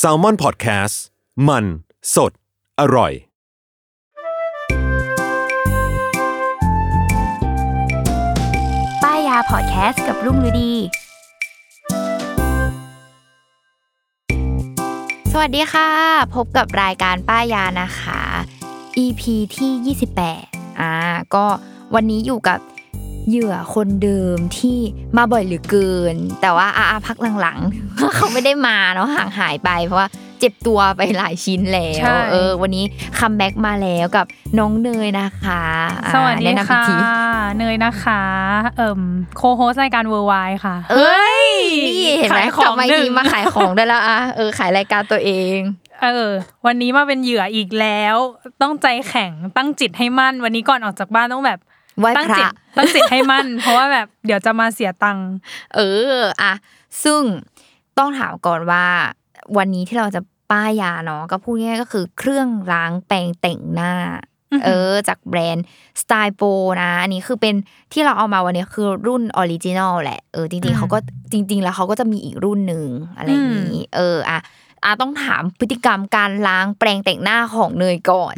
S a l ม o n PODCAST มัน สด อร่อย ป้ายยาพอดแคสต์กับรุ่งฤดี สวัสดีค่ะ พบกับรายการป้ายยานะคะ EP ที่ 28 อ่า ก็วันนี้อยู่กับ เหยื่อคนเดิมที่มาบ่อยเหลือเกิน แต่ว่าอาพักหลังๆเขาไม่ได้มาเนาะห่างหายไปเพราะว่าเจ็บตัวไปหลายชิ้นแล้วใช่เออ วันนี้ comeback มาแล้วกับน้องเนยนะคะอ่าสวัสดีแนะนำอีกค่ะทีเนยนะคะ เอิ่ม co-host รายการเวอร์ไวค่ะ เอ้ยนี่เห็นไหมขายขกอลังบมาหนึ่อีงกมาขายของได้แล้วอะเออขายรายการตัวเองเออ วันนี้มาเป็นเหยื่ออีกแล้ว ต้องใจแข็งตั้งจิตให้มั่น วันนี้ก่อนออกจากบ้านต้องแบบ ไหว้ตั้งพระจิตตั้งจิตให้มั่น เพราะว่าแบบเดี๋ยวจะมาเสียตังค์เอออะซึ่งต้องถามก่อนว่า วันนี้ที่เราจะป้ายยาเนาะก็พูดง่ายๆก็คือเครื่องล้างแปรงแต่งหน้า เออ จากแบรนด์ StylPro นะ อันนี้คือเป็นที่เราเอามาวันนี้คือรุ่น original แหละเออจริงๆเขาก็จริง ๆ แล้วเขาก็จะมีอีกรุ่นหนึ่งอะไรอย่างนี้ เอออะอะต้องถามพฤติกรรมการล้างแปรงแต่งหน้าของเนยก่อน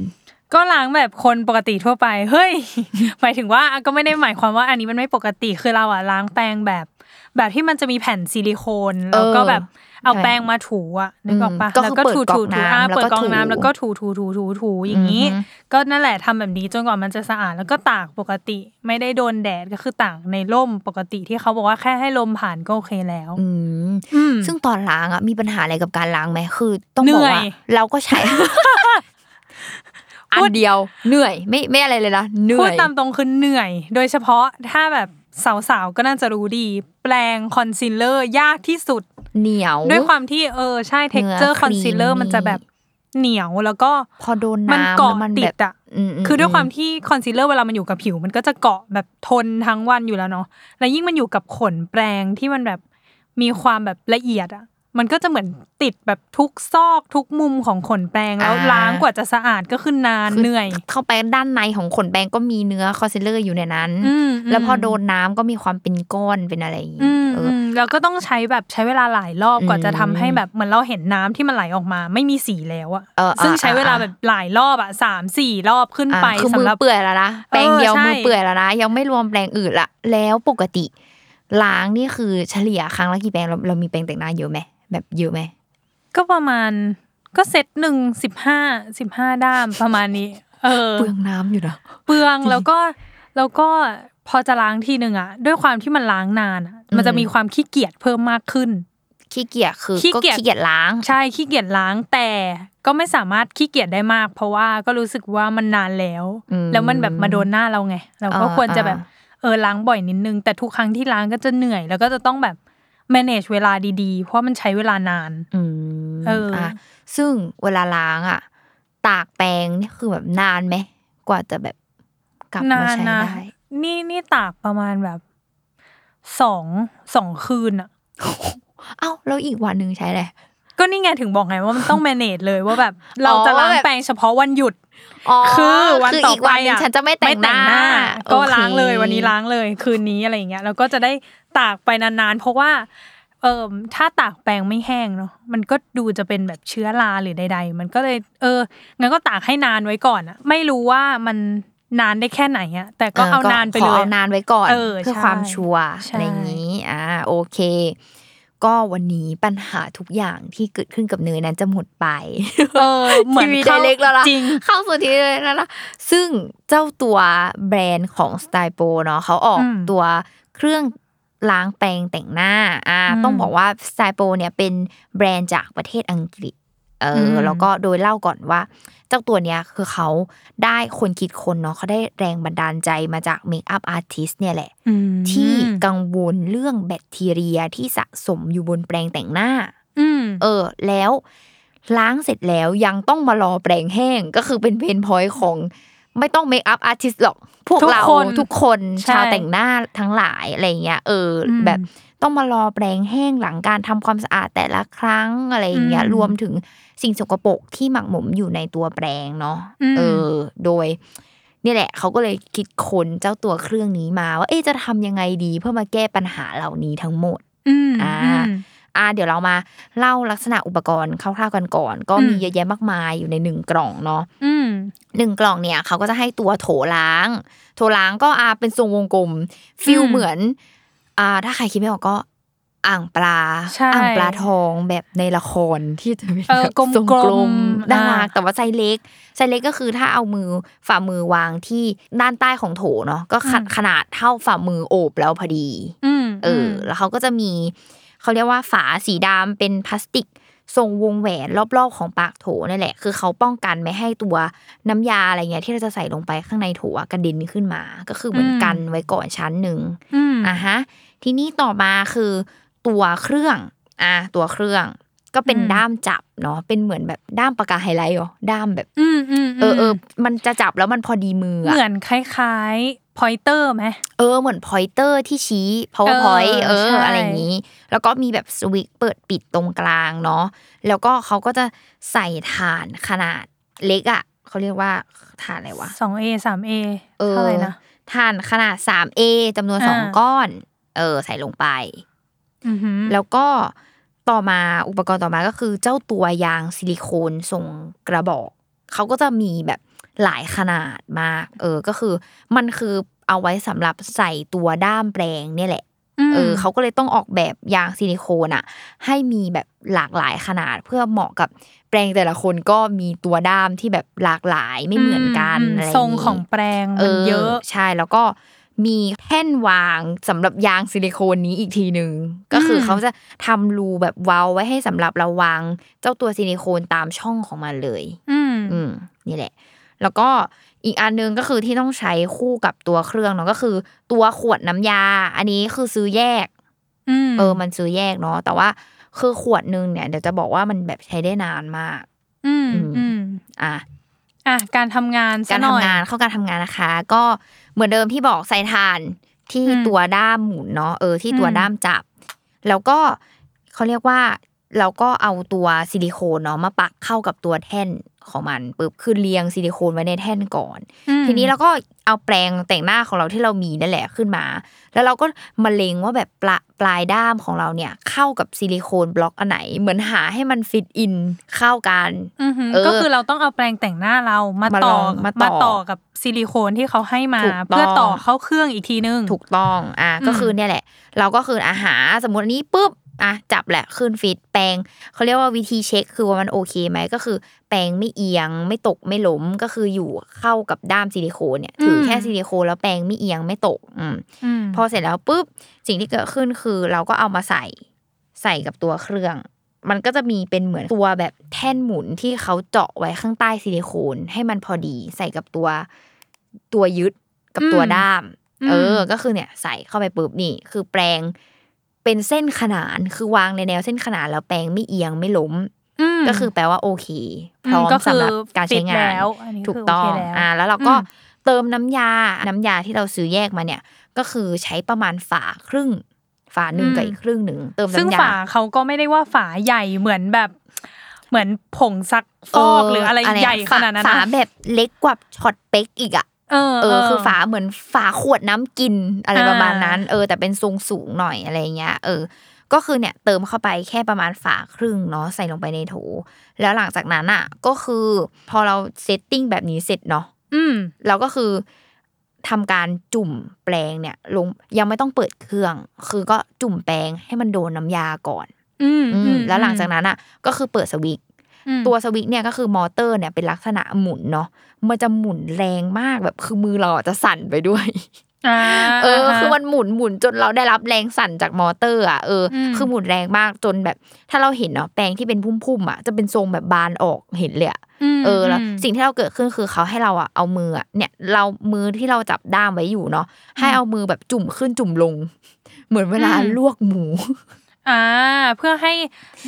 ก็ล้างแบบคนปกติทั่วไป เฮ้ย หมายถึงว่าก็ไม่ได้หมายความว่าอันนี้มันไม่ปกติ คือเราอะล้างแปรงแบบ แบบที่มันจะมีแผ่นซิลิโคนแล้วก็แบบเอาแปรงมาถูอะนึกออกปะอืมก็คือแล้วก็ถูเปิดก๊ถูอกถูน้ำอ่าแล้วก็เปิดกรองถูน้ำแล้วก็ถูถูถูถูถูอย่างนี้อือฮึก็นั่นแหละทำแบบนี้จนกว่ามันจะสะอาดแล้วก็ตากปกติ ไม่ได้โดนแดดก็คือตากในร่มปกติที่เขาบอกว่าแค่ให้ลมผ่านก็โอเคแล้ว อืมอืมซึ่งตอนล้างอะมีปัญหาอะไรกับการล้างไหมคือ ต้องบอกว่าเหนื่อยเราก็ใช้ อันเดียวเหนื่อยไม่ไม่อะไรเลยนะเหนื่พูอดยตามตรงคือเหนื่อย โดยเฉพาะถ้าแบบสาวๆก็น่าจะรู้ดี แปรงคอนซีลเลอร์ยากที่สุดเหนียว ด้วยความที่เออใช่ texture เนื้อ concealer creamy มันจะแบบเหนียวแล้วก็พอโดนมันน้ำเกาะแล้วมันติแบบดอะมมคือด้วยความที่คอนซีลเลอร์เวลามันอยู่กับผิว มันก็จะเกาะแบบทนทั้งวันอยู่แล้วเนาะแล้วยิ่งมันอยู่กับขนแปรงที่มันแบบมีความแบบละเอียดอะ มันก็จะเหมือนติดแบบทุกซอกทุกมุมของขนแปรงแล้วล้างกว่าจะสะอาดก็คือนานคือเหนื่อย เข้าไปด้านในของขนแปรงก็มีเนื้อคอนซีลเลอร์อยู่ในนั้นอืมแล้วพออืมโดนน้ำก็มีความเป็นก้อนเป็นอะไรอย่างงี้อืมเออืออมแล้วก็ต้องใช้แบบใช้เวลาหลายรอบกว่าอืมจะทำให้แบบเหมือนเราเห็นน้ำที่มันไหลออกมา ไม่มีสีแล้วอะเออซึ่งอ่าใช้เวลาอ่าแบบหลายรอบอะสามสี่รอบขึ้นอะไปคือสำมือหรับเปื่อยแล้วนะแปรงเดียวเออใช่มือเปื่อยแล้วนะยังไม่รวมแปรงอื่นละแล้วปกติล้างนี่คือเฉลี่ยครั้งละกี่แปรงเราเรามีแปรงแต่งหน้าเยอะไหม แบบเยอะไหมก็ประมาณก็เซตหนึ่งสิบห้าสิบห้าด้ามประมาณนี้ เออเปลืองน้ำอยู่นะเปลืองแล้วก็แล้วก็พอจะล้างทีหนึ่งอะด้วยความที่มันล้างนานอะมันจะมีความขี้เกียจเพิ่มมากขึ้นขี้เกียจคือขี้ก็เกียจขี้เกียจล้าง ใช่ขี้เกียจล้างแต่ก็ไม่สามารถขี้เกียจได้มาก เพราะว่าก็รู้สึกว่ามันนานแล้วอืมแล้วมันแบบมาโดนหน้าเราไง เราก็อ่าควรจะแบบอ่าเออล้างบ่อยนิดนึง แต่ทุกครั้งที่ล้างก็จะเหนื่อย แล้วก็จะต้องแบบ manage เวลาดีๆ เพราะมันใช้เวลานานอืมเอออะซึ่งเวลาล้างอะ ตากแปรงนี่คือแบบนานไหมกว่าจะแบบกลับนามานใช้นะได้นี่นี่ตากประมาณแบบสองสองคืนอะเอ้าแล้วอีกวันหนึ่งใช้อะไร ก็นี่ไงถึงบอกไงว่ามันต้อง manage เลยว่าแบบเราจะล้างแบบแปรงเฉพาะวันหยุดอ๋อคือวันคือต่ออีกไปวันหนึ่งอะฉันจะไม่แต่งหน้า ก็โอคล้างเลยวันนี้ล้างเลยคืนนี้อะไรอย่างเงี้ยแล้วก็จะได้ตากไปนานๆ เพราะว่าเอ่อถ้าตากแปรงไม่แห้งเนาะมันก็ดูจะเป็นแบบเชื้อราหรือใด ๆ มันก็เลย เอองั้นก็ตากให้นานไว้ก่อนอะไม่รู้ว่ามันนานได้แค่ไหนอะแต่ก็เอานานไปขเลอยเอานานไว้ก่อนเออเพื่อใช่ความชัวร์ใช่อะไรอย่างนี้อ่าโอเค ก็วันนี้ปัญหาทุกอย่างที่เกิดขึ้นกับเนยนั้นจะหมดไป เออเหมือนทีวีเข้าไดเล็กแล้วล่ะจริงเข้าสู่ทีวีแล้วล่ะซึ่งเจ้าตัวแบรนด์ของสไตล์โปเนาะเขาออกอืมตัวเครื่องล้างแปรงแต่งหน้าอ่าอืมต้องบอกว่าสไตล์โปเนี่ยเป็นแบรนด์จากประเทศอังกฤษ เอออมแล้วก็โดยเล่าก่อนว่า เจ้าตัวเนี้ยคือเขาได้คนคิดคนเนาะเขาได้แรงบันดาลใจมาจาก makeup artist เนี่ยแหละอืมที่กังวลเรื่องแบคทีเรียที่สะสมอยู่บนแปรงแต่งหน้าอืมเออ แล้วล้างเสร็จแล้วยังต้องมารอแปรงแห้งก็คือเป็น pain point ของไม่ต้อง makeup artist หรอก พวกทุกเราคนทุกคนใช่ชาวแต่งหน้าทั้งหลายอะไรเงี้ยเอออมแบบ ต้องมารอแปรงแห้งหลังการทำความสะอาดแต่ละครั้งอะไรอย่างเงี้ยอืมรวมถึงสิ่งสกปรกที่หมักหมมอยู่ในตัวแปรงเนาะอืมเออ โดยนี่แหละเขาก็เลยคิดค้นเจ้าตัวเครื่องนี้มาว่าเอ๊ะจะทำยังไงดีเพื่อมาแก้ปัญหาเหล่านี้ทั้งหมดอืมอ่ามอ่าเดี๋ยวเรามาเล่าลักษณะอุปกรณ์คร่าวๆกันก่อน ก็อืมมีเยอะแยะมากมายอยู่ในหนึ่งกล่องเนาะอืมหนึ่งกล่องเนี่ยเขาก็จะให้ตัวโถล้าง โถล้างก็อาเป็นทรงวงกลม feel อืมเหมือน อ่า ถ้าใครคิดไม่ออกก็อ่างปลาใช่อ่างปลาทองแบบในละครที่จะเป็นเออแบบกลมๆทรงกลมน่ารัอ่ากแต่ว่าไซส์เล็กไซส์เล็กก็คือถ้าเอามือฝ่ามือวางที่ด้านใต้ของโถเนาะก็ขนขนาดเท่าฝ่ามือโอบแล้วพอดีอืมเอออ แล้วเขาก็จะมีเขาเรียกว่าฝาสีดำเป็นพลาสติก ทรงวงแหวนรอบๆของปากโถนั่นแหละ คือเขาป้องกันไม่ให้ตัวน้ำยาอะไรเงี้ยที่เราจะใส่ลงไปข้างในโถอะกระเด็นขึ้นมา ก็คือเหมือนกันไว้ก่อนชั้นหนึ่งอืมอะฮะ ทีนี้ต่อมาคือตัวเครื่องอะตัวเครื่องก็เป็นอืมด้ามจับเนาะเป็นเหมือนแบบด้ามปากกาไฮไลท์เหรอด้ามแบบอืมอืมเออเออมันจะจับแล้วมันพอดีมืออะเหมือนคล้ายๆ pointer ไหมเออเหมือน pointer ที่ชี้ PowerPoint เอเอออใช่อะไรอย่างนี้ แล้วก็มีแบบสวิตช์เปิดปิดตรงกลางเนาะแล้วก็เขาก็จะใส่ถ่านขนาดเล็กอะเขาเรียกว่าถ่านอะไรวะสองเอสามเอเออเท่าไหร่นะถ่านขนาด 3A จำนวนอ่าสองก้อน เออ ใส่ลงไปอือหือแล้วก็ต่อมาอุปกรณ์ต่อมาก็คือเจ้าตัวยางซิลิโคนทรงกระบอกเขาก็จะมีแบบ หลายขนาดมาก เออก็คือมันคือเอาไว้สำหรับใส่ตัวด้ามแปรงเนี่ยแหละมเออเขาก็เลยต้องออกแบบยางซิลิโคนอะให้มีแบบหลากหลายขนาดเพื่อเหมาะกับแปรงแต่ละคนก็มีตัวด้ามที่แบบหลากหลายไม่เหมือนกันมอะไรทรงของแปรงมันเยอะใช่แล้วก็มีแท่นวางสำหรับยางซิลิโคนนี้อีกทีหนึ่งก็คืออมเขาจะทำรูแบบเว้าไว้ให้สำหรับเราวางเจ้าตัวซิลิโคนตามช่องของมันเลย อืมอืมนี่แหละ แล้วก็อีกอันหนึงก็คือที่ต้องใช้คู่กับตัวเครื่องเนาะก็คือ ตัวขวดน้ำยา อันนี้คือซื้อแยกอืมเออ มันซื้อแยกเนาะแต่ว่าคือขวดหนึงเนี่ยเดี๋ยวจะบอกว่ามันแบบใช้ได้นานมาก อืมอืมอืมอะอะการทำงานการซะหน่ทำอยงานเข้าการทำงานนะคะ ก็เหมือนเดิมที่บอกใส่ถ่านที่อืมตัวด้ามหมุนเนาะเออที่ตัวอืมด้ามจับ แล้วก็เขาเรียกว่าเราก็เอาตัวซิลิโคนเนาะมาปักเข้ากับตัวแท่น ของมันปึ๊บคือเรียงซิลิโคนไว้ในแท่นก่อนอืมทีนี้เราก็เอาแปรงแต่งหน้าของเราที่เรามีนั่นแหละขึ้นมา แล้วเราก็มาเล็งว่าแบบปลาปลายด้ามของเราเนี่ย เข้ากับซิลิโคนบล็อกอันไหน เหมือนหาให้มันฟิตอินเข้ากันอือหือเออก็คือเราต้องเอาแปรงแต่งหน้าเรามามาต่ลอองมาต่อต่อกับซิลิโคนที่เขาให้มาถูกต้องเพื่อต่อเข้าเครื่องอีกทีนึง ถูกต้องอะอืมก็คือเนี่ยแหละ เราก็คืออาหารสมมติอันนี้ปุ๊บ อะจับแหละขึ้นฟิตแปรงเขาเรียกว่าวิธีเช็คคือว่ามันโอเคไหมก็คือ แปรงไม่เอียงไม่ตกไม่ล้มก็คืออยู่เข้ากับด้ามซิลิโคนเนี่ยถือแค่ซิลิโคนแล้วแปรงไม่เอียงไม่ตกอืมอืมพอเสร็จแล้วปุ๊บสิ่งที่เกิดขึ้นคือเราก็เอามาใส่ใส่กับตัวเครื่อง มันก็จะมีเป็นเหมือนตัวแบบแท่นหมุนที่เขาเจาะไว้ข้างใต้ซิลิโคนให้มันพอดี ใส่กับตัวตัวยึดกับตัวด้าม เออ ก็คือเนี่ยใส่เข้าไปปุ๊บนี่คือแปลง เป็นเส้นขนานคือวางในแนวเส้นขนานแล้วแปลงไม่เอียงไม่ล้มมก็คือแปลว่าโอเคพร้อมอืมก็คือสำหรับการใช้งานฟิตแล้วอันนี้ถูกคือต้องโอเคแล้วอ่าแล้วเราก็อืมเติมน้ำยาน้ำยาที่เราซื้อแยกมาเนี่ย ก็คือใช้ประมาณฝาครึ่ง ฝาหนึ่งกับอีกครึ่งหนึ่งเติมซึ่งน้ำยาฝาเขาก็ไม่ได้ว่าฝาใหญ่เหมือนแบบเหมือนผงซักฟอกหรืออะไรใหญ่ขนาดนั้นฝานะแบบเล็กกว่าช็อตเป๊กอีกอะ เออเออคือฝาเหมือนฝาขวดน้ำกินอะไรอ่าประมาณนั้น เออ แต่เป็นทรงสูงหน่อยอะไรเงี้ย เออ ก็คือเนี่ยเติมเข้าไปแค่ประมาณฝาครึ่งเนาะใส่ลงไปในโถ แล้วหลังจากนั้นอะ ก็คือพอเรา setting แบบนี้เสร็จเนาะอืมเราก็คือทำการจุ่มแปรงเนี่ย ลงยังไม่ต้องเปิดเครื่อง คือก็จุ่มแปรงให้มันโดนน้ำยาก่อน อืมอือืมมแล้วหลังจากนั้นอะ ก็คือเปิดสวิตช์อืม ตัวสวิตช์เนี่ยก็คือมอเตอร์เนี่ยเป็นลักษณะหมุนเนาะมันจะหมุนแรงมากแบบคือมือเราอะจะสั่นไปด้วยอ่าเออาฮะคือมันหมุนหมุนจนเราได้รับแรงสั่นจากมอเตอร์อะเอออมคือหมุนแรงมากจนแบบ ถ้าเราเห็นเนาะแปลงที่เป็นพุ่มๆอะจะเป็นทรงแบบบานออกเห็นเลยอะมเออแล้วมสิ่งที่เราเกิดขึ้นคือเขาให้เราอะเอามืออะเนี่ยเรามือที่เราจับด้ามไว้อยู่เนาะให้เอามือแบบจุ่มขึ้นจุ่มลง เหมือนเวลาอืมลวกหมู อ่าเพื่อให้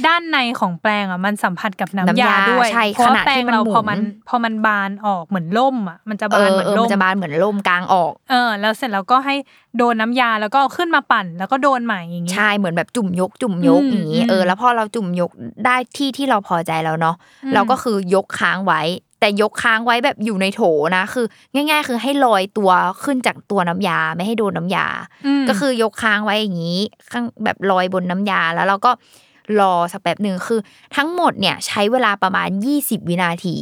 ด้านในของแปลงอะมันสัมผัสกับน้ำน้ำยายาด้วยใช่เพราะว่าขณะแปลที่งมันเราหมุนพอมันพอมันบานออกเหมือนล่มอะมันจะเอบานอเหมือนเออล่มัมนจะบานเหมือนลมกลางออก เออ แล้วเสร็จแล้วก็ให้โดนน้ำยาแล้วก็เอาขึ้นมาปั่น แล้วก็โดนใหม่อย่างงี้ใช่เหมือนแบบจุ่มยก จุ่มยกอืมอย่างนี้เอออืมแล้วพอเราจุ่มยกได้ที่ที่เราพอใจแล้วเนาะอืมเราก็คือยกค้างไว้ แต่ยกค้างไว้แบบอยู่ในโถนะ คือ ง่าย ๆ คือให้ลอยตัวขึ้นจากตัวน้ำยาไม่ให้โดนน้ำยามก็คือยกค้างไว้อย่างนี้ ข้างแบบลอยบนน้ำยาแล้วเราก็รอสักแป๊บหนึ่งคือ ทั้งหมดเนี่ย ใช้เวลาประมาณ20วินาที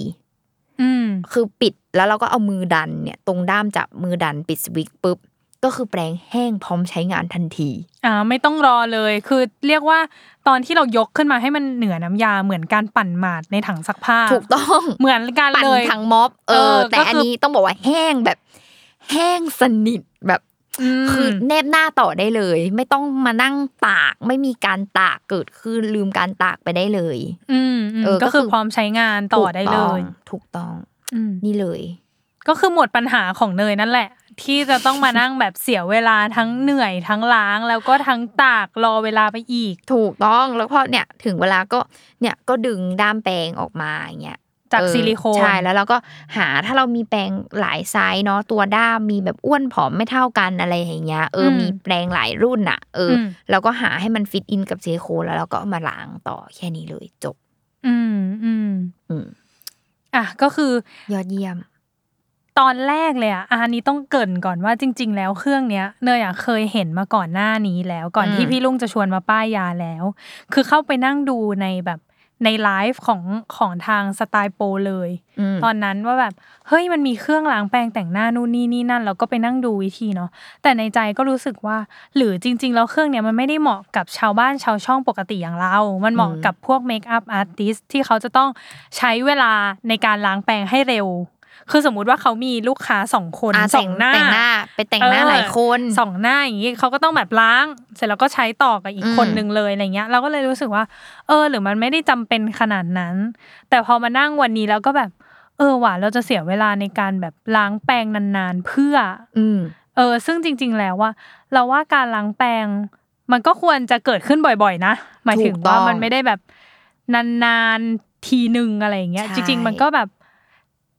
อืมคือปิดแล้วเราก็เอามือดันเนี่ย ตรงด้ามจับมือดันปิดสวิตช์ปุ๊บ ก็คือแปลงแห้งพร้อมใช้งานทันที อ่าไม่ต้องรอเลยคือเรียกว่าตอนที่เรายกขึ้นมาให้มันเหนือน้ำยาเหมือนการปั่นหมาดในถังซักผ้า ถูกต้องเหมือนกันปั่นเลยทั้งม็อบเอเอออแต่ก็คืออัอันนี้ต้องบอกว่าแห้งแบบ แห้งสนิทแบบมคือแนบหน้าต่อได้เลย ไม่ต้องมานั่งตากไม่มีการตากเกิดขึ้นลืมการตากไปได้เลย อืมอืมเออก็ก็คือคือพร้อมใช้งานต่อได้เลย ถูกต้องอืมนี่เลย ก็คือหมดปัญหาของเนยนั่นแหละ ที่จะต้องมานั่งแบบเสียเวลาทั้งเหนื่อยทั้งล้าง แล้วก็ทั้งตากรอเวลาไปอีก ถูกต้องแล้วพอเนี่ยถึงเวลาก็เนี่ยก็ดึงด้ามแปรงออกมาอย่างเงี้ยจากเออซิลิโคนใช่แล้วเราก็หาถ้าเรามีแปรงหลายไซส์เนาะตัวด้ามมีแบบอ้วนผอมไม่เท่ากันอะไรอย่างเงี้ยเอออมมีแปรงหลายรุ่นอะเอออมเราก็หาให้มัน fit in กับซิลิโคนแล้วเราก็เอามาล้างต่อแค่นี้เลยจบ อืมอืมอืมอะก็คือยอดเยี่ยม ตอนแรกเลยอะอันนี้ต้องเกริ่นก่อนว่าจริง ๆ แล้วเครื่องเนี้ยเนยอะเคยเห็นมาก่อนหน้านี้แล้ว ก่อนอืมที่พี่ลุงจะชวนมาป้ายยาแล้ว คือเข้าไปนั่งดูในแบบในไลฟ์ของของทางสไตล์โปรเลยอืมตอนนั้นว่าแบบเฮ้ยมันมีเครื่องล้างแปรงแต่งหน้านู่นนี่นี่นั่นเราก็ไปนั่งดูวิธีเนาะแต่ในใจก็รู้สึกว่า หรือจริง ๆ แล้วเครื่องเนี้ยมันไม่ได้เหมาะกับชาวบ้านชาวช่องปกติอย่างเรา มันเหมาะกับพวกเมคอัพอาร์ติสที่เขาจะต้องใช้เวลาในการล้างแปรงให้เร็ว คือสมมุติว่าเขามีลูกค้าสองคนอะสแต่องงหน้าแต่งหน้า ไปแต่งหน้าเออหลายคนสองหน้าอย่างนี้เขาก็ต้องแบบล้าง เสร็จแล้วก็ใช้ต่อกับอีกอืมคนนึงเลยอะไรเงี้ย เราก็เลยรู้สึกว่า เออ หรือมันไม่ได้จำเป็นขนาดนั้น แต่พอมานั่งวันนี้แล้วก็แบบ เออว่ะเราจะเสียเวลาในการแบบล้างแปรงนานๆเพื่อ อืมเออ ซึ่งจริง ๆ แล้วว่า เราว่าการล้างแปรงมันก็ควรจะเกิดขึ้นบ่อยๆ นะ หมายถึงถูกต้ว่าองมันไม่ได้แบบนานๆทีหนึ่งอะไรอย่างเงี้ยใช่จริง ๆ มันก็แบบ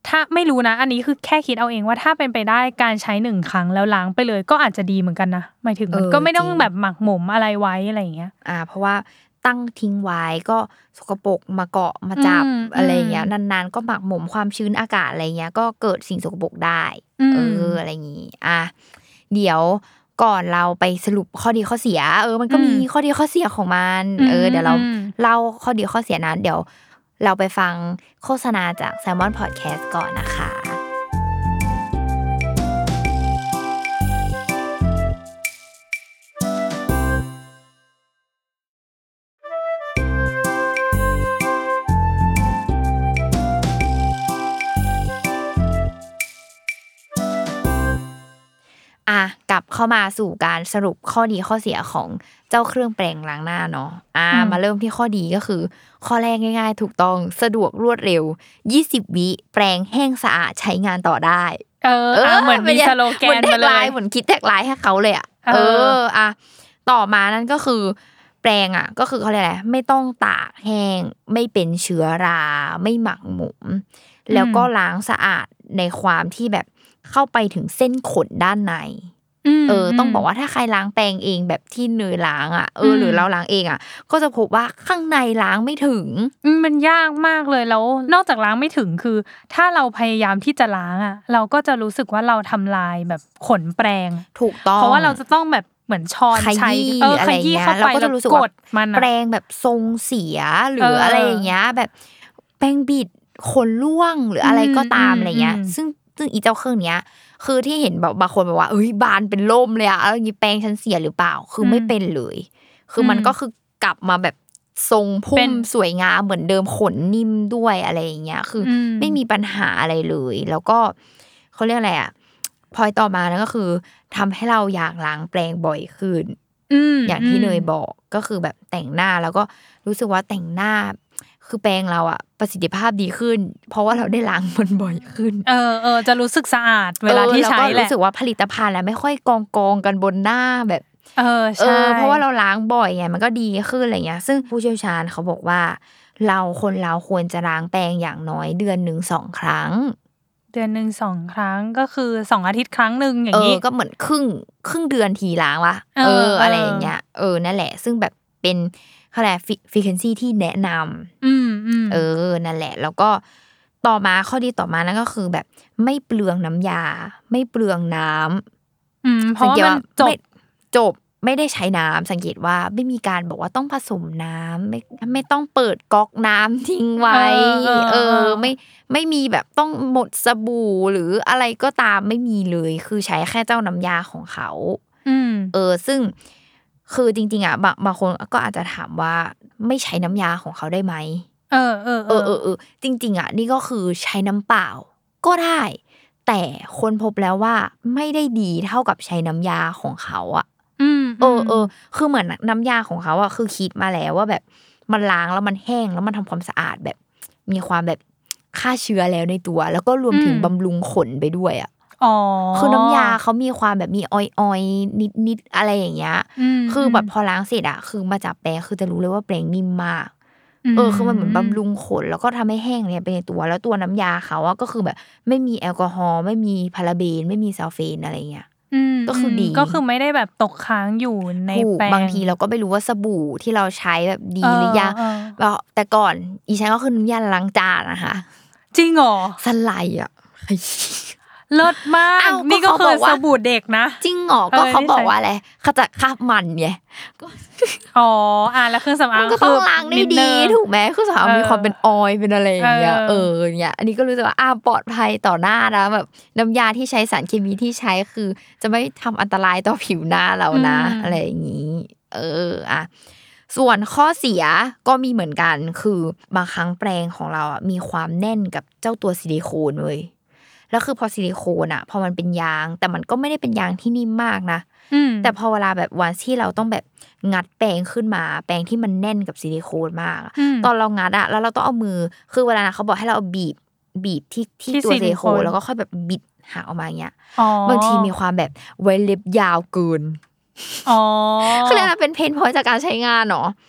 ถ้าไม่รู้นะ อันนี้คือแค่คิดเอาเองว่าถ้าเป็นไปได้การใช้หนึ่งครั้งแล้วล้างไปเลยก็อาจจะดีเหมือนกันนะหมายถึงมันเออก็ไม่ต้องจริงแบบหมักหมมอะไรไว้อะไรอย่างเงี้ย อ่า เพราะว่าตั้งทิ้งไว้ก็สกปรกมาเกาะมาจับอืมอะไรอย่างเงี้ยอืมนานๆ ก็หมักหมมความชื้นอากาศอะไรเงี้ย ก็เกิดสิ่งสกปรกได้อืมเอออะไรอย่างงี้อะเดี๋ยวก่อนเราไปสรุปข้อดีข้อเสีย เออ มันก็มีข้อดีข้อเสียของมัน เออ เดี๋ยวเราอืมเล่าข้อดีข้อเสียนั้น เดี๋ยว เราไปฟังโฆษณาจาก Salmon Podcast ก่อนนะคะ ลับเข้ามาสู่การสรุปข้อดีข้อเสียของเจ้าเครื่องแปรงล้างหน้าเนาะอะอืมมาเริ่มที่ข้อดีก็คือ ข้อแรกง่าย ๆ ถูกต้องสะดวกรวดเร็ว 20 วิแปรงแห้งสะอาดใช้งานต่อได้ เอออะเหมือนมีสโลแกเหมือนนแท็มากเลไลยน์เหมือนคิดแท็กไลน์ให้เขาเลยอะเอเออออะต่อมานั่นก็คือ แปรงอะ ก็คือเขาเรียกอะไรไม่ต้องตากแห้ง ไม่เป็นเชื้อรา ไม่หมักหมม แล้วก็ล้างสะอาดในความที่แบบเข้าไปถึงเส้นขนด้านในม เออต้องบอกว่าถ้าใครล้างแปรงเองแบบที่เนยล้างอะเออหรือมเราล้างเองอะ ก็จะพบว่าข้างในล้างไม่ถึงอืมมันยากมากเลยแล้ว นอกจากล้างไม่ถึงคือ ถ้าเราพยายามที่จะล้างอะ เราก็จะรู้สึกว่าเราทำลายแบบขนแปรงถูกต้องเพราะว่าเราจะต้องแบบเหมือนช้อนขยี้ใช้เออหรืออะขไรยี้เงี้ยเข้าเราไปก็แล้จะวรู้สึกกว่าดมันแปรอะงแบบทรงเสียหรืเอออออะไรอย่างเงี้ยแบบแปรงบิดขนล่วงหรืออะไรก็ตามอืมอะไรเงี้ยอืมซึ่ง ซึ่งอีเจ้าเครื่องเนี้ย คือที่เห็นแบบบางคนบอกว่าเอ้ยบานเป็นล่มเลยอะแล้วอย่างงี้แปรงฉันเสียหรือเปล่า คือไม่เป็นเลย คือมันอืมก็คือกลับมาแบบทรงพุ่เป็มนสวยงามเหมือนเดิมขนนิ่มด้วยอะไรอย่างเงี้ย คืออมไม่มีปัญหาอะไรเลย แล้วก็เขาเรียกอะไรอะพอยต่อมานะก็คือทำให้เราอยากล้างแปรงบ่อยขึ้นอืมอย่างที่เนยบอกก็คือแบบแต่งหน้าแล้วก็รู้สึกว่าแต่งหน้า คือแปรงเราอะประสิทธิภาพดีขึ้น เพราะว่าเราได้ล้างมันบ่อยขึ้น เออเออจะรู้สึกสะอาดเวลาที่ใช้เออแหแล้ละวก็รู้สึกว่าผลิตภัณฑ์แล้วไม่ค่อยกองกองๆกันบนหน้าแบบ เออเอใช่อเพราะว่าเราล้างบ่อยไงมันก็ดีขึ้นอะไรเงี้ย ซึ่งผู้เชี่ยวชาญเขาบอกว่า เราคนเราควรจะล้างแปรงอย่างน้อยเดือนหนึ่งสองครั้ง เดือนหนึ่งสองครั้งก็คือสองอาทิตย์ครั้งหนึ่งอย่าเองนี้อก็เหมือนครึ่งครึ่งเดือนทีล้างวะเออเอออะไรเออออย่างเงี้ยเออนั่นแหละ ซึ่งแบบเป็นเขาเรียกฟิเควนซีที่แนะนำอืมอืม เออนั่นแหละ แล้วก็ต่อมาข้อดีต่อมานั่นก็คือแบบไม่เปลืองน้ำยา ไม่เปลืองน้ำอืมเพราะว่ามันจบไม่จบไม่ได้ใช้น้ำสังเกตว่าไม่มีการบอกว่าต้องผสมน้ำไม่ไม่ต้องเปิดก๊อกน้ำทิ้งไว้เออเออเอเอออ ไม่ไม่มีแบบต้องหมดสบู่หรืออะไรก็ตามไม่มีเลย คือใช้แค่เจ้าน้ำยาของเขาอืมเออ ซึ่งคือจริง ๆ อะบางบางคนก็อาจจะถามว่าไม่ใช้น้ำยาของเขาได้ไหม เออเออเออเออเออจริง ๆ อะ นี่ก็คือใช้น้ำเปล่า ก็ได้ แต่คนพบแล้วว่าไม่ได้ดีเท่ากับใช้น้ำยาของเขาอะอืมเออเออคือเหมือนน้ำยาของเขาอะคือคิดมาแล้วว่าแบบมันล้างแล้วมันแห้งแล้วมันทำความสะอาดแบบ มีความแบบฆ่าเชื้อแล้วในตัว แล้วก็รวมถึงบำรุงขนไปด้วยอะอ๋อคือน้ำยาเขามีความแบบมีออยออยนิดนิดๆอะไรอย่างเงี้ยมคือแบบพอล้างเสร็จอะคือมาจับแปรงคือจะรู้เลยว่าแปรงนิ่มมาก เออคือมันเหมือนบำรุงขนแล้วก็ทำให้แห้งเนี่ยไปในตัวแล้วตัวน้ำยาเขาอะก็คือแบบ ไม่มีแอลกอฮอล์ไม่มีพาราเบน ไม่มี sulfate อะไรเงี้ยอืมก็คือดีก็คือไม่ได้แบบตกค้างอยู่ในถูกแปรงบางทีเราก็ไม่รู้ว่าสบู่ที่เราใช้แบบดีหรือยังเออเออแล้วแต่ก่อน อีฉันก็คือน้ำยาล้างจานนะคะจริงเหรอสไลด์อะ เลิศมากอ้าวก็นี่ก็เขาคืบออกว่าสบู่เด็กนะ จริงเหรอเออก็เขานี่ใช่บอกว่าอะไรเขาจะคราบมันไงอ๋ออะแล้วเครื่องสำอางมันก็ต้องล้างได้นิดีนึงถูกไหมคือสาวเออมีความเป็นออยล์เป็นอะไรอย่างเงี้ยเอเอออเนี่ยอันนี้ก็รู้สึกว่าอ้าวปลอดภัยต่อหน้านะแบบน้ำยาที่ใช้สารเคมีที่ใช้คือ จะไม่ทำอันตรายต่อผิวหน้าเรานะ อะไรอย่างนี้ เอออะส่วนข้อเสียก็มีเหมือนกันคือบางครั้งแปรงของเราอะมีความแน่นกับเจ้าตัวซิลิโคนเว้ย แล้วคือพอซิลิโคนอะพอมันเป็นยาง แต่มันก็ไม่ได้เป็นยางที่นิ่มมากนะอืมแต่พอเวลาแบบวันที่เราต้องแบบงัดแปรงขึ้นมา แปรงที่มันแน่นกับซิลิโคนมากอะอืมตอนเรางัดอะแล้วเราต้องเอามือคือเวลานะเขาบอกให้เราเอาบีบบีบที่ที่ที่ตัวซิซิลิลิโคโคนนแล้วก็ค่อยแบบบิดหักออกมาอย่างเงี้ยอ๋อบางทีมีความแบบไว้เล็บยาวเกินอ๋อคือเรียกว่าเป็น pain point จากการใช้งานเนาะไว้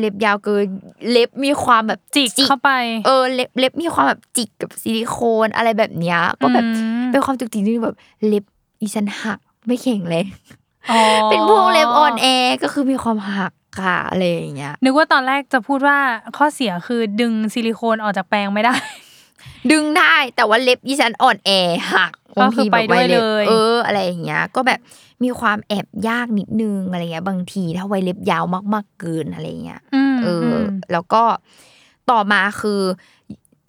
เล็บยาวเกินเล็บมีความแบบจิกเข้าไป เออเล็บเล็บมีความแบบจิกกับซิลิโคนอะไรแบบเนี้ยก็แบบอืมเป็นความจุกจิกที่แบบเล็บอีฉันหักไม่แข็งเลยอ๋อเป็นพวกเล็บอ่อนแอก็คือมีความหักค่ะอะไรอย่างเงี้ยนึกว่าตอนแรกจะพูดว่าข้อเสียคือดึงซิลิโคนออกจากแปรงไม่ได้ ดึงได้แต่ว่าเล็บอีฉันอ่อนแอหักก็คือไปด้วยบางทีแบบไล็บเลย เอออะไรอย่างเงี้ย ก็แบบ มีความแอบยากนิดนึงอะไรเงี้ย บางทีถ้าไว้เล็บยาวมากๆเกินอะไรเงี้ยมเอออ แล้วก็ต่อมาคือ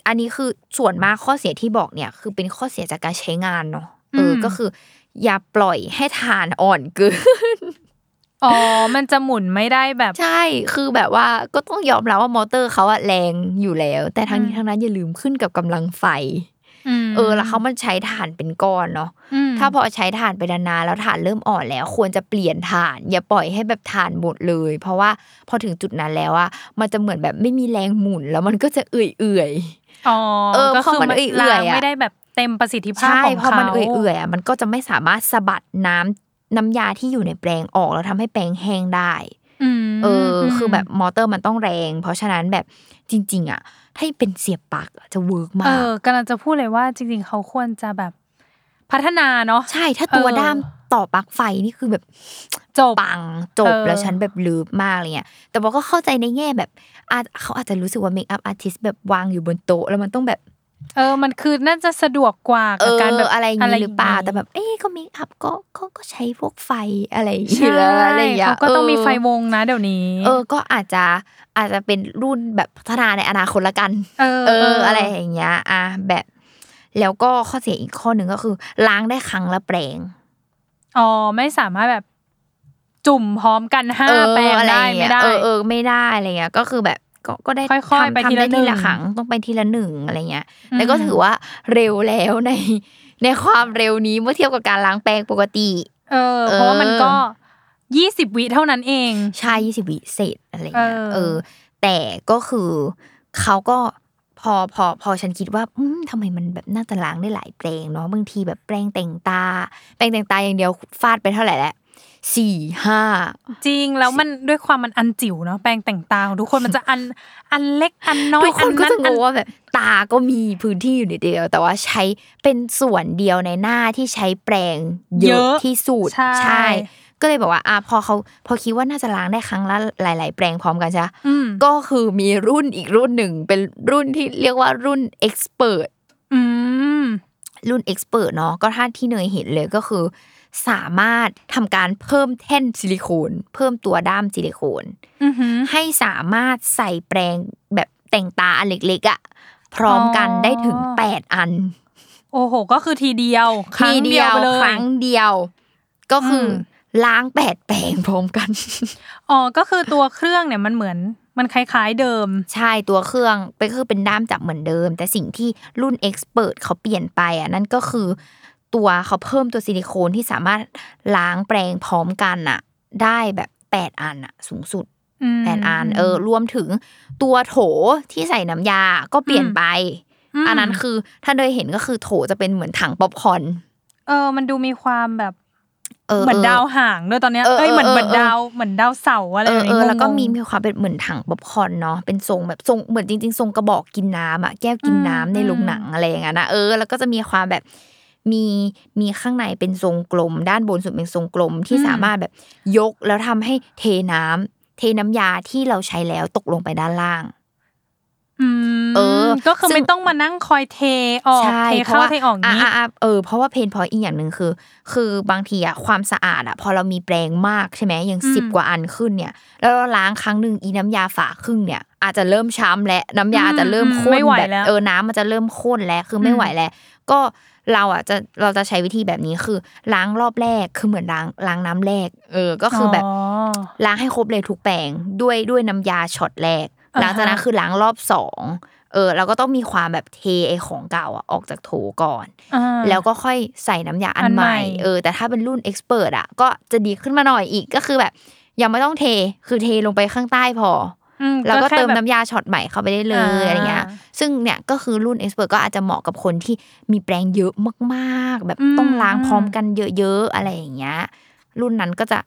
อันนี้คือส่วนมากข้อเสียที่บอกเนี่ย คือเป็นข้อเสียจากการใช้งานเนาะเอออมก็คือ อย่าปล่อยให้ฐานอ่อนเกินอ๋อ มันจะหมุนไม่ได้แบบ ใช่ คือแบบว่าก็ต้องยอมรับว่ามอเตอร์เขาอะแรงอยู่แล้ว แต่ทั้งนี้ทั้งนั้นอย่าลืมขึ้นกับกำลังไฟม เออแล้วเขามันใช้ถ่านเป็นก้อนเนาะมถ้าพอใช้ถ่านไปนานๆแล้วถ่านเริ่มอ่อนแล้ว ควรจะเปลี่ยนถ่าน อย่าปล่อยให้แบบถ่านหมดเลย เพราะว่าพอถึงจุดนั้นแล้วอะมันจะเหมือนแบบไม่มีแรงหมุนแล้วมันก็จะเอื่อยอ๋อเออก็คือพอมันมันเอื่อยๆล้างอะไม่ได้แบบเต็มประสิทธิๆภาพใช่ของพอเขามันเอื่อยๆอะมันก็จะไม่สามารถสะบัดน้ำน้ำยาที่อยู่ในแปรงออกแล้วทำให้แปรงแห้งได้มเอออ คือแบบมอเตอร์มันต้องแรง เพราะฉะนั้นแบบจริง ๆ อะ ถ้าเป็นเสียบปลั๊กอะจะ work มากเออกำลังจะพูดเลยว่าจริง ๆ เขาควรจะแบบพัฒนาเนาะใช่ถ้าตัวเออด้ามต่อปลั๊กไฟนี่คือแบบจบปังจบเออแล้วฉันแบบลืบมากอะไรเงี้ยแต่บอกก็เข้าใจในแง่แบบอาจเขาอาจจะรู้สึกว่า makeup artist แบบวางอยู่บนโต๊ะแล้วมันต้องแบบ เออ มันคือน่าจะสะดวกกว่าเอกับอการแบบอะไรอย่างนี้หรือเปล่าย่งงี้แต่แบบ เอ๊ะก็ makeup ก็ก็ก็ใช้พวกไฟอะไรอย่างใช่เงี้ยอะไรอย่างเงี้ยเขาก็ต้องมีเไฟวงนะเดี๋ยวนี้ เออ ก็อาจจะอาจจะเป็นรุ่นแบบพัฒนาในอนาคตละกันเออเออ อะไรอย่างเงี้ย อะแบบ แล้วก็ข้อเสียอีกข้อหนึ่งก็คือ ล้างได้ครั้งละแปรงอ๋อ ไม่สามารถแบบจุ่มพร้อมกันห้าเออแปลงอะไรได้อย่างเงี้ไม่ยได้ เออเออไม่ได้อะไรเงี้ย ก็คือแบบ ก็ก็ได้ค่อยๆทำไปทีทำละได้ทีหนึ่ละงครั้งต้องไปทีละหนึ่งอะไรเงี้ยอืมแต่ก็ถือว่าเร็วแล้วในในความเร็วนี้เมื่อเทียบกับการล้างแปรงปกติ เออ เพราะว่ามันก็ยี่สิบวิเท่านั้นเองใช่ยี่สิบวิเศษอะไรเงี้ยเออเออ แต่ก็คือเขาก็พอพอพอฉันคิดว่าอืมทำไมมันแบบน่าจะล้างได้หลายแปรงเนาะบางทีแบบแปรงแต่งตา แปรงแต่งตาอย่างเดียวฟาดไปเท่าไหร่แล้ว สี่ห้าจริงแล้วมันด้วยความมันอันจิ๋วเนาะแปรงแต่งตาของทุกคนมันจะอันอันเล็กอันน้อยทุกคนก็อัจะงอังว่าแบบตาก็มีพื้นที่อยู่นิดเดียว แต่ว่าใช้เป็นส่วนเดียวในหน้าที่ใช้แปรงเยอะที่สุดใช่ ก็เลยบอกว่าอะพอเขาพอคิดว่าน่าจะล้างได้ครั้งละหลาย ๆ แปรงพร้อมกันใช่ปะอืมก็คือมีรุ่นอีกรุ่นหนึ่งเป็นรุ่นที่เรียกว่ารุ่น expert อืมรุ่น expert เนาะก็ถ้าที่เนยเห็นเลยก็คือ สามารถทำการเพิ่มแท่นซิลิโคนเพิ่มตัวด้ามซิลิโคนอือหือให้สามารถใส่แปรงแบบแต่งตาอันเล็กๆอะพร้อมกันอ๋อได้ถึงแปดอัน โอ้โห ก็คือทีเดียวครั้ทีงเดีเดียยววไปเลยครั้งเดียว ก็คืออมล้างแปดแปรงพร้อมกันอ๋อก็คือตัวเครื่องเนี่ยมันเหมือนมันคล้ายๆเดิม ใช่ตัวเครื่องไปก็คือเป็นด้ามจับเหมือนเดิม แต่สิ่งที่รุ่น Expert เขาเปลี่ยนไปอะนั่นก็คือ ตัวเขาเพิ่มตัวซิลิโคนที่สามารถล้างแปรงพร้อมกันอะได้แบบแปดอันอะสูงสุดอืมแปดอันเออรวมถึงตัวโถที่ใส่น้ำยาก็เปลี่ยนไปอืมอันนั้นคือถ้าเดยเห็นก็คือโถจะเป็นเหมือนถังป๊อปคอร์นเออ มันดูมีความแบบเออเหมือนเออดาวห่างด้วยตอนเนี้ยเออเอ้ยเหมือนเออเหมือนเออดาวเหมือนดาวเสาร์อะไรเออแบบเอนี้อแล้วก็งงๆมีมีความเป็นเหมือนถังป๊อปคอร์นเนาะเป็นทรงแบบทรงเหมือนจริง ๆ ทรงกระบอกกินน้ำอะแก้วกินน้ำอืมในโรงอืมหนังอะไรอย่างเงี้ยนะเออแล้วก็จะมีความแบบ มีมีข้างในเป็นทรงกลม ด้านบนสุดเป็นทรงกลมที่สามารถแบบยกแล้วทำให้เทน้ำเทน้ำยาที่เราใช้แล้วตกลงไปด้านล่างอืมเออ ก็คือซึ่งไม่ต้องมานั่งคอยเทออกใช่เทเพเข้าราะว่าเทออกนี้ะะะเออเพราะว่าเพนพอยอีกอย่างหนึ่งคือ คือบางทีอะความสะอาดอะพอเรามีแปรงมากใช่ไหมอย่างอืมสิบกว่าอันขึ้นเนี่ย แล้วเราล้างครั้งหนึ่งอีน้ำยาฝาครึ่งเนี่ย อาจจะเริ่มช้ำและน้ำยาอาจจะเริ่มข้นไม่ไหวแบบแล้วเออน้ำมันจะเริ่มข้นแล้วคือไม่ไหวแล้ว ก็เราอะจะเราจะใช้วิธีแบบนี้คือล้างรอบแรกคือเหมือนล้างล้างน้ำแรก เออ ก็คือแบบล้างให้ครบเลยทุกแปรงด้วยด้วยน้ำยาช็อตแรกอ่าฮะหลังจากนั้นคือล้างรอบสองเออเราก็ต้องมีความแบบเทไอของเก่าอะออกจากโถก่อนอ่าแล้วก็ค่อยใส่น้ำยาอัอันนใหใหม่ม่เออแต่ถ้าเป็นรุ่นเอ็กซ์เพรสอะก็จะดีขึ้นมาหน่อยอีกก็คือแบบยังไม่ต้องเทคือเทลงไปข้างใต้พออืม แล้วก็แค่เติมแบบน้ำยาช็อตใหม่เข้าไปได้เลยอ่าอะไรเงี้ย ซึ่งเนี่ยก็คือรุ่น Express ก็อาจจะเหมาะกับคนที่มีแปรงเยอะมากๆ แบบต้องล้างพร้อมกันเยอะๆอะไรอย่างเงี้ย รุ่นนั้นก็จะ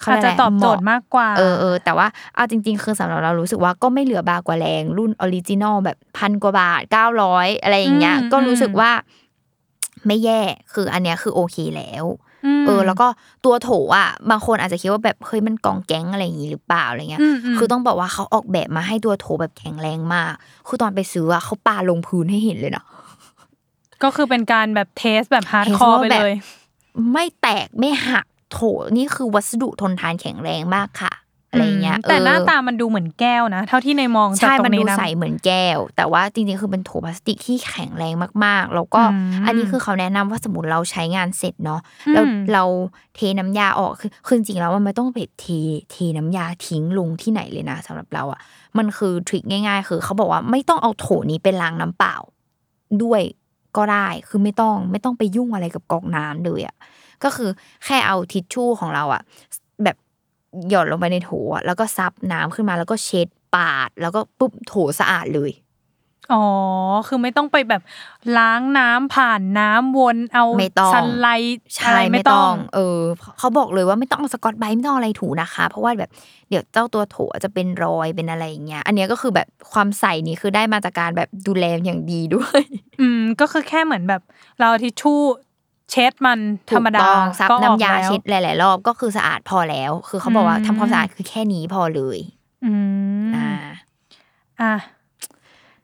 เขาจเรียกอะไรอาจจะตอบโจทย์มากกว่า เออเออแต่ว่าเอาจริง ๆ คือสำหรับเรารู้สึกว่าก็ไม่เหลือบ่ากว่าแรง รุ่น Original แบบพันกว่าบาทเก้าร้อยอะไรอย่างเงี้ยอืมก็รู้สึกอืมว่า ไม่แย่คืออันเนี้ยคือโอเคแล้วม เออ แล้วก็ตัวโถอะบางคนอาจจะคิดว่าแบบเฮ้ยมันก๊องแก๊งอะไรอย่างงี้หรือเปล่าอะไรเงี้ยอืมอืมคือต้องบอกว่าเขาออกแบบมาให้ตัวโถแบบแข็งแรงมาก คือตอนไปซื้ออะเขาปาลงพื้นให้เห็นเลยนะก็คือเป็นการแบบ test แบบ hard test core ว่าไปแบบเลย ไม่แตกไม่หักโถนี่คือวัสดุทนทานแข็งแรงมากค่ะ อะไรเงี้ยแต่หน้าเออตามันดูเหมือนแก้วนะ เท่าที่ในมองจากตรมันงนี้นะ ใช่มันดูใสเหมือนแก้ว แต่ว่าจริงๆคือเป็นโถพลาสติกที่แข็งแรงมากๆ แล้วก็อืมอันนี้คือเขาแนะนำว่าสมมติเราใช้งานเสร็จเนาะแล้วอืมเราเทน้ำยาออกคือคือจริงๆแล้วมันไม่ต้องไปเทเทน้ำยาทิ้งลงที่ไหนเลยนะสำหรับเราอะมันคือทริคง่าย ๆ คือเขาบอกว่าไม่ต้องเอาโถนี้ไปล้างน้ำเปล่าด้วยก็ได้คือไม่ต้องไม่ต้องไปยุ่งอะไรกับก๊อกน้ำเลยอะก็คือแค่เอาทิชชู่ของเราอะแบบ หย่อนลงไปในโถอะแล้วก็ซับน้ำขึ้นมาแล้วก็เช็ดปาด แล้วก็ปุ๊บโถสะอาดเลยอ๋อ คือไม่ต้องไปแบบล้างน้ำผ่านน้ำวนเอาไม่ต้องซันไลท์อะใช่ไรไม่ไม่ต้ต้อองงเออ เขาบอกเลยว่าไม่ต้องเอาสกอตไบรท์ไม่ต้องเอาอะไรถูนะคะ เพราะว่าแบบเดี๋ยวเจ้าตัวโถจะเป็นรอยเป็นอะไรอย่างเงี้ย อันเนี้ยก็คือแบบความใสนี้คือได้มาจากการแบบดูแลอย่างดีด้วย อืม ก็คือแค่เหมือนแบบ เราเอาทิชชู่ เช็ดมันธรรมดาถูกต้องซับก็ออกน้ำยาแล้วเช็ดหลาย ๆ รอบก็คือสะอาดพอแล้ว คือเขาบอกว่าอืมทำความสะอาดคือแค่นี้พอเลย อืมอ่าอะ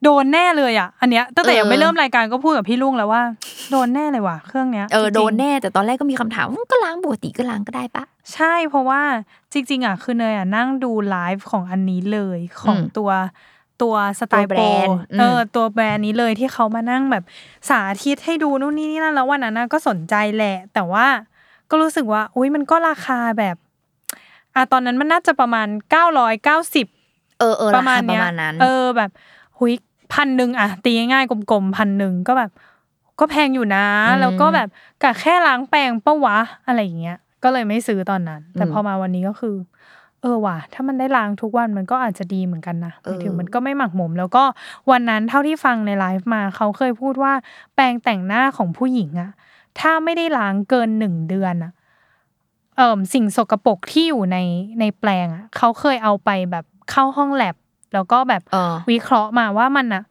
โดนแน่เลยอะ อันเนี้ยตั้งแต่เออยังไม่เริ่มรายการก็พูดกับพี่ลุงแล้วว่า โดนแน่เลยว่ะเครื่องเนี้ยเออจริงๆโดนแน่แต่ตอนแรกก็มีคำถามอืมก็ล้างปกติก็ล้างก็ได้ปะใช่เพราะว่าจริง ๆ อะคือเนยอะนั่งดูไลฟ์ของอันนี้เลยของอืมตัว ตัวสไตล์ตัวแบโปรรนด์อืมเออตัวแบรนด์นี้เลยที่เขามานั่งแบบสาธิตให้ดูนู่นนี่นี่นั่นแล้ววันนั้นน่ะก็สนใจแหละ แต่ว่าก็รู้สึกว่าอุ้ยมันก็ราคาแบบอะตอนนั้นมันน่าจะประมาณเก้าร้อยเก้าสิบเออเออประมาณคปเนี้ระยมาณนั้นเออแบบหุยพันหนึ่งอะตีง่ายๆกลมๆพันหนึ่งก็แบบ ก็แพงอยู่นะอืมแล้วก็แบบกะแค่ล้างแปรงปะวะอะไรอย่างเงี้ยก็เลยไม่ซื้อตอนนั้น แต่อืมพอมาวันนี้ก็คือ เออว่ะ ถ้ามันได้ล้างทุกวันมันก็อาจจะดีเหมือนกันนะหเออ มายถึงมันก็ไม่หมักหมม แล้วก็วันนั้นเท่าที่ฟังในไลฟ์มาเขาเคยพูดว่าแปรงแต่งหน้าของผู้หญิงอะถ้าไม่ได้ล้างเกินหนึ่งเดือนอะเอ่อสิ่งสกปรกที่อยู่ในในแปรงอะเขาเคยเอาไปแบบเข้าห้องแลบแล้วก็แบบเออ วิเคราะห์มาว่ามันอะ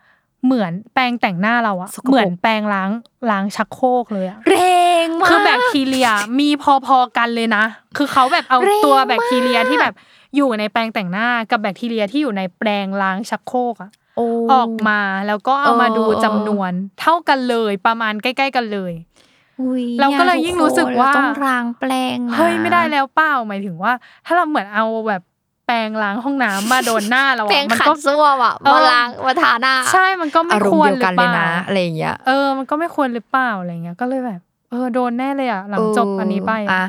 เหมือนแปรงแต่งหน้าเราอะสกปรกเหมือนแปรงล้างล้างชักโครกเลยอะแรงมากคือแบคทีเรียมีพอๆกันเลยนะ คือเขาแบบเอาแรงตัวแบคทีเรียมากที่แบบอยู่ในแปรงแต่งหน้ากับแบคทีเรียที่อยู่ในแปรงล้างชักโครกอะโอ้ออกมาแล้วก็เอามาดูเออจำนวน เท่ากันเลยประมาณใกล้ ๆ กันเลยอุ๊ยเราก็เลยนี่ยิ่งรู้สึกว่าทุคนเต้องล้างแปลงนะเฮ้ยไม่ได้แล้วเปล่าหมายถึงว่า ถ้าเราเหมือนเอาแบบแปรงล้างห้องน้ำมาโดนหน้าเราแปลอะงมันขัก็ดส้วมอะเออมาล้างมาทาหน้า ใช่มันก็ไม่อารคมวณ์รเดียวหรืกันอเลเปยล่านะอะไรอย่างเงี้ยเออมันก็ไม่ควรหรือเปล่าอะไรเงี้ยก็เลยแบบ เออโดนแน่เลยอะหลังจบอันนี้ไปเอะ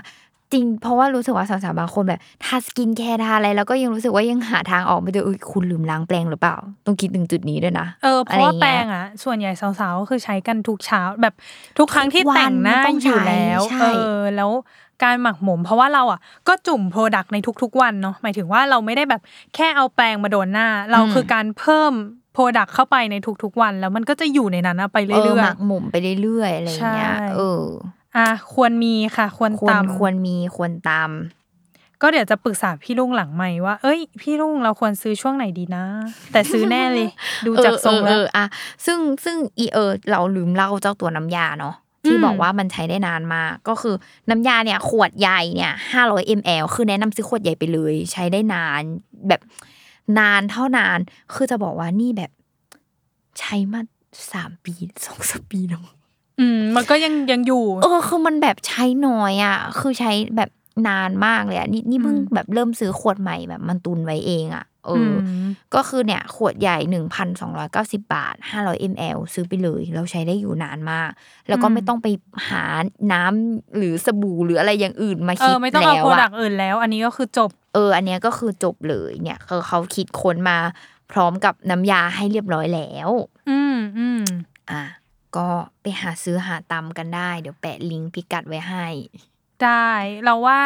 จริงเพราะว่ารู้สึกว่าสาวๆบางคนแบบทาสกินแคร์ทาอะไรแล้วก็ยังรู้สึกว่ายังหาทางออกไม่ได้เอ้ยคุณลืมล้างแปรงหรือเปล่า ต้องคิดถึงจุดนี้ด้วยนะเออเพราะว่าอะไรแปรเงี้ยงอะ ส่วนใหญ่สาวๆก็คือใช้กันทุกเช้าแบบทุกครั้งที่ทุกวันแต่งหน้าต้องอยู่ใช้แล้วใช่เออแล้วการหมักหมม เพราะว่าเราอะก็จุ่ม product ในทุกๆวันเนาะหมายถึงว่าเราไม่ได้แบบแค่เอาแปรงมาโดนหน้า เราคือการเพิ่ม product เข้าไปในทุกๆวัน แล้วมันก็จะอยู่ในนั้นอะไปเออเรื่ออยหมักหมมไปเรื่อยๆอะไรอย่างเงี้ยใช่เออๆอะควรมีค่ะควรควรตามควรมีควรตามก็เดี๋ยวจะปรึกษาพี่ลุงหลังใหม่ว่า เอ้ย พี่ลุงเราควรซื้อช่วงไหนดีนะ แต่ซื้อแน่เลย ดูจากทรงเอแล้อวเอออะซึ่งซึ่งอีเออ เราลืมเล่าเจ้าตัวน้ำยาเนาะ ที่อืมบอกว่ามันใช้ได้นานมาก ก็คือน้ำยาเนี่ยขวดใหญ่เนี่ยห้าร้อยมลคือแนะนำซื้อขวดใหญ่ไปเลย ใช้ได้นานแบบนานเท่านาน คือจะบอกว่านี่แบบใช้มาสามปีสองสามปีแล้วอืม มันก็ยังยังอยู่ เออ คือมันแบบใช้น้อยอะ คือใช้แบบนานมากเลยอะนี่นี่เพิ่งอืมแบบเริ่มซื้อขวดใหม่แบบมันตุนไว้เองอะ เอออมก็คือเนี่ย ขวดใหญ่หนึ่งพันสองร้อยเก้าสิบาทห้าร้อยมลซื้อไปเลย เราใช้ได้อยู่นานมาก แล้วก็อืมไม่ต้องไปหาน้ำหรือสบู่หรืออะไรอย่างอื่นมาเอคิดอไม่ต้องเอาแล้วโปรดักอะต์อื่นแล้ว อันนี้ก็คือจบ เออ อันเนี้ยก็คือจบเลยเนี่ยคือเขาคิดค้นมาพร้อมกับน้ำยาให้เรียบร้อยแล้ว อืมอืมอะก็ไปหาซื้อหาตำกันได้ เดี๋ยวแปะลิงก์พิกัดไว้ให้ ได้ เราว่า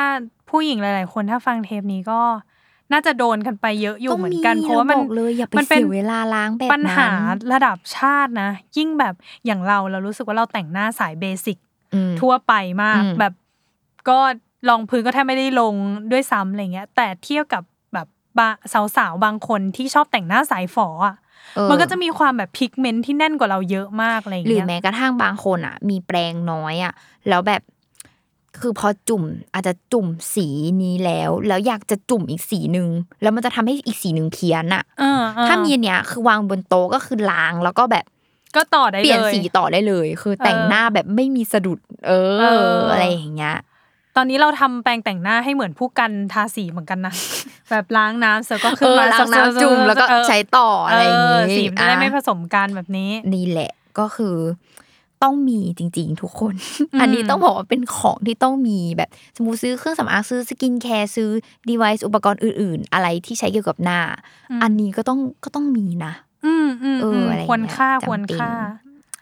ผู้หญิงหลาย ๆ คนถ้าฟังเทปนี้ก็ น่าจะโดนกันไปเยอะอยู่เหมือนกัน เพราะว่ามันบอกเลยอย่าไปมันเป็นเสียเวลาล้างแบบนั้นปัญหาระดับชาตินะ ยิ่งแบบอย่างเราเรารู้สึกว่าเราแต่งหน้าสายเบสิกอืมทั่วไปมากอืมแบบก็ลองพื้นก็แทบไม่ได้ลงด้วยซ้ำอะไรเงี้ย แต่เทียบกับแบบบะสาวๆบางคนที่ชอบแต่งหน้าสายฝออะเออมันก็จะมีความแบบพิกเมนต์ที่แน่นกว่าเราเยอะมากอะไรหรือเงี้ยแม้กระทั่งบางคนอะ มีแปรงน้อยอะ แล้วแบบ คือพอจุ่มอาจจะจุ่มสีนี้แล้ว แล้วอยากจะจุ่มอีกสีหนึ่งแล้วมันจะทำให้อีกสีหนึ่งเพี้ยนอะเออเออถ้ามีอันเนี้ยคือวางบนโต๊ะก็คือล้างแล้วก็แบบก็ต่อได้เลยเปลี่ยนสีต่อได้เลย คือแต่งเออหน้าแบบไม่มีสะดุดเออเอออ อะไรอย่างเงี้ยตอนนี้เราทำแปรงแต่งหน้าให้เหมือนผู้กันทาสีเหมือนกันนะแบบล้างน้ำเสร็จก็ขึ้นเออมาล้างน้ำจุ่มแล้วก็เออใช้ต่ออะไรอย่างเองี้อสีมันจะได้อะไม่ผสมกันแบบนี้นี่แหละก็คือ ต้องมีจริง ๆ ทุกคนอืมอันนี้ต้องบอกว่าเป็นของที่ต้องมีแบบสมมติซื้อเครื่องสำอางซื้อ skincare ซื้อ device อุปกรณ์อื่น ๆ อะไรที่ใช้เกี่ยวกับหน้า อันนี้ก็ต้องก็ต้องมีนะ อืมอืมเอออืมอะไรอย่างเงี้ยควรค่าจำเป็นควรค่า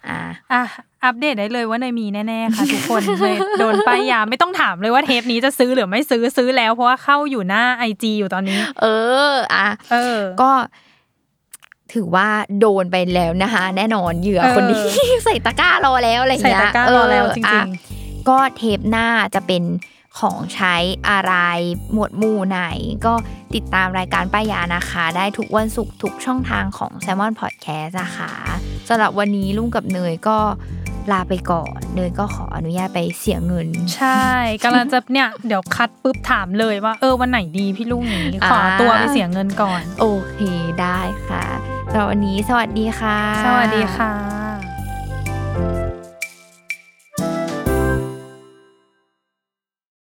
อ่าอะอัปเดตได้เลยว่าเนยมีแน่ๆค่ะ ทุกคนเลยโดนป้ายยาไม่ต้องถามเลยว่าเทปนี้จะซื้อหรือไม่ซื้อซื้อแล้วเพราะว่าเข้าอยู่หน้า IG อยู่ตอนนี้ เออ อะเออ ก็ ถือว่าโดนไปแล้วนะคะ แน่นอนเหยื่อเออคนนี้ใส่ตะกร้ารอแล้วอะไรอย่างเงี้ยใส่ตะกร้ารอแล้วจริงๆเอออะก็เทปหน้าจะเป็นของใช้อะไรหมวดหมู่ไหน ก็ติดตามรายการป้ายยานะคะ ได้ทุกวันศุกร์ทุกช่องทางของ s ซ l m o n Podcast นะคะสำหรับวันนี้ลุงกับเนยก็ ลาไปก่อนเนยก็ขออนุญาตไปเสียเงิน ใช่กำลังจะเนี่ยเดี๋ยวคัดปุ๊บถามเลยว่า เออวันไหนดีพี่ลุงอย่างนี้ขออ่าตัวไปเสียเงินก่อน โอเคได้ค่ะสำหรับวันนี้สวัสดีค่ะ สวัสดีค่ะ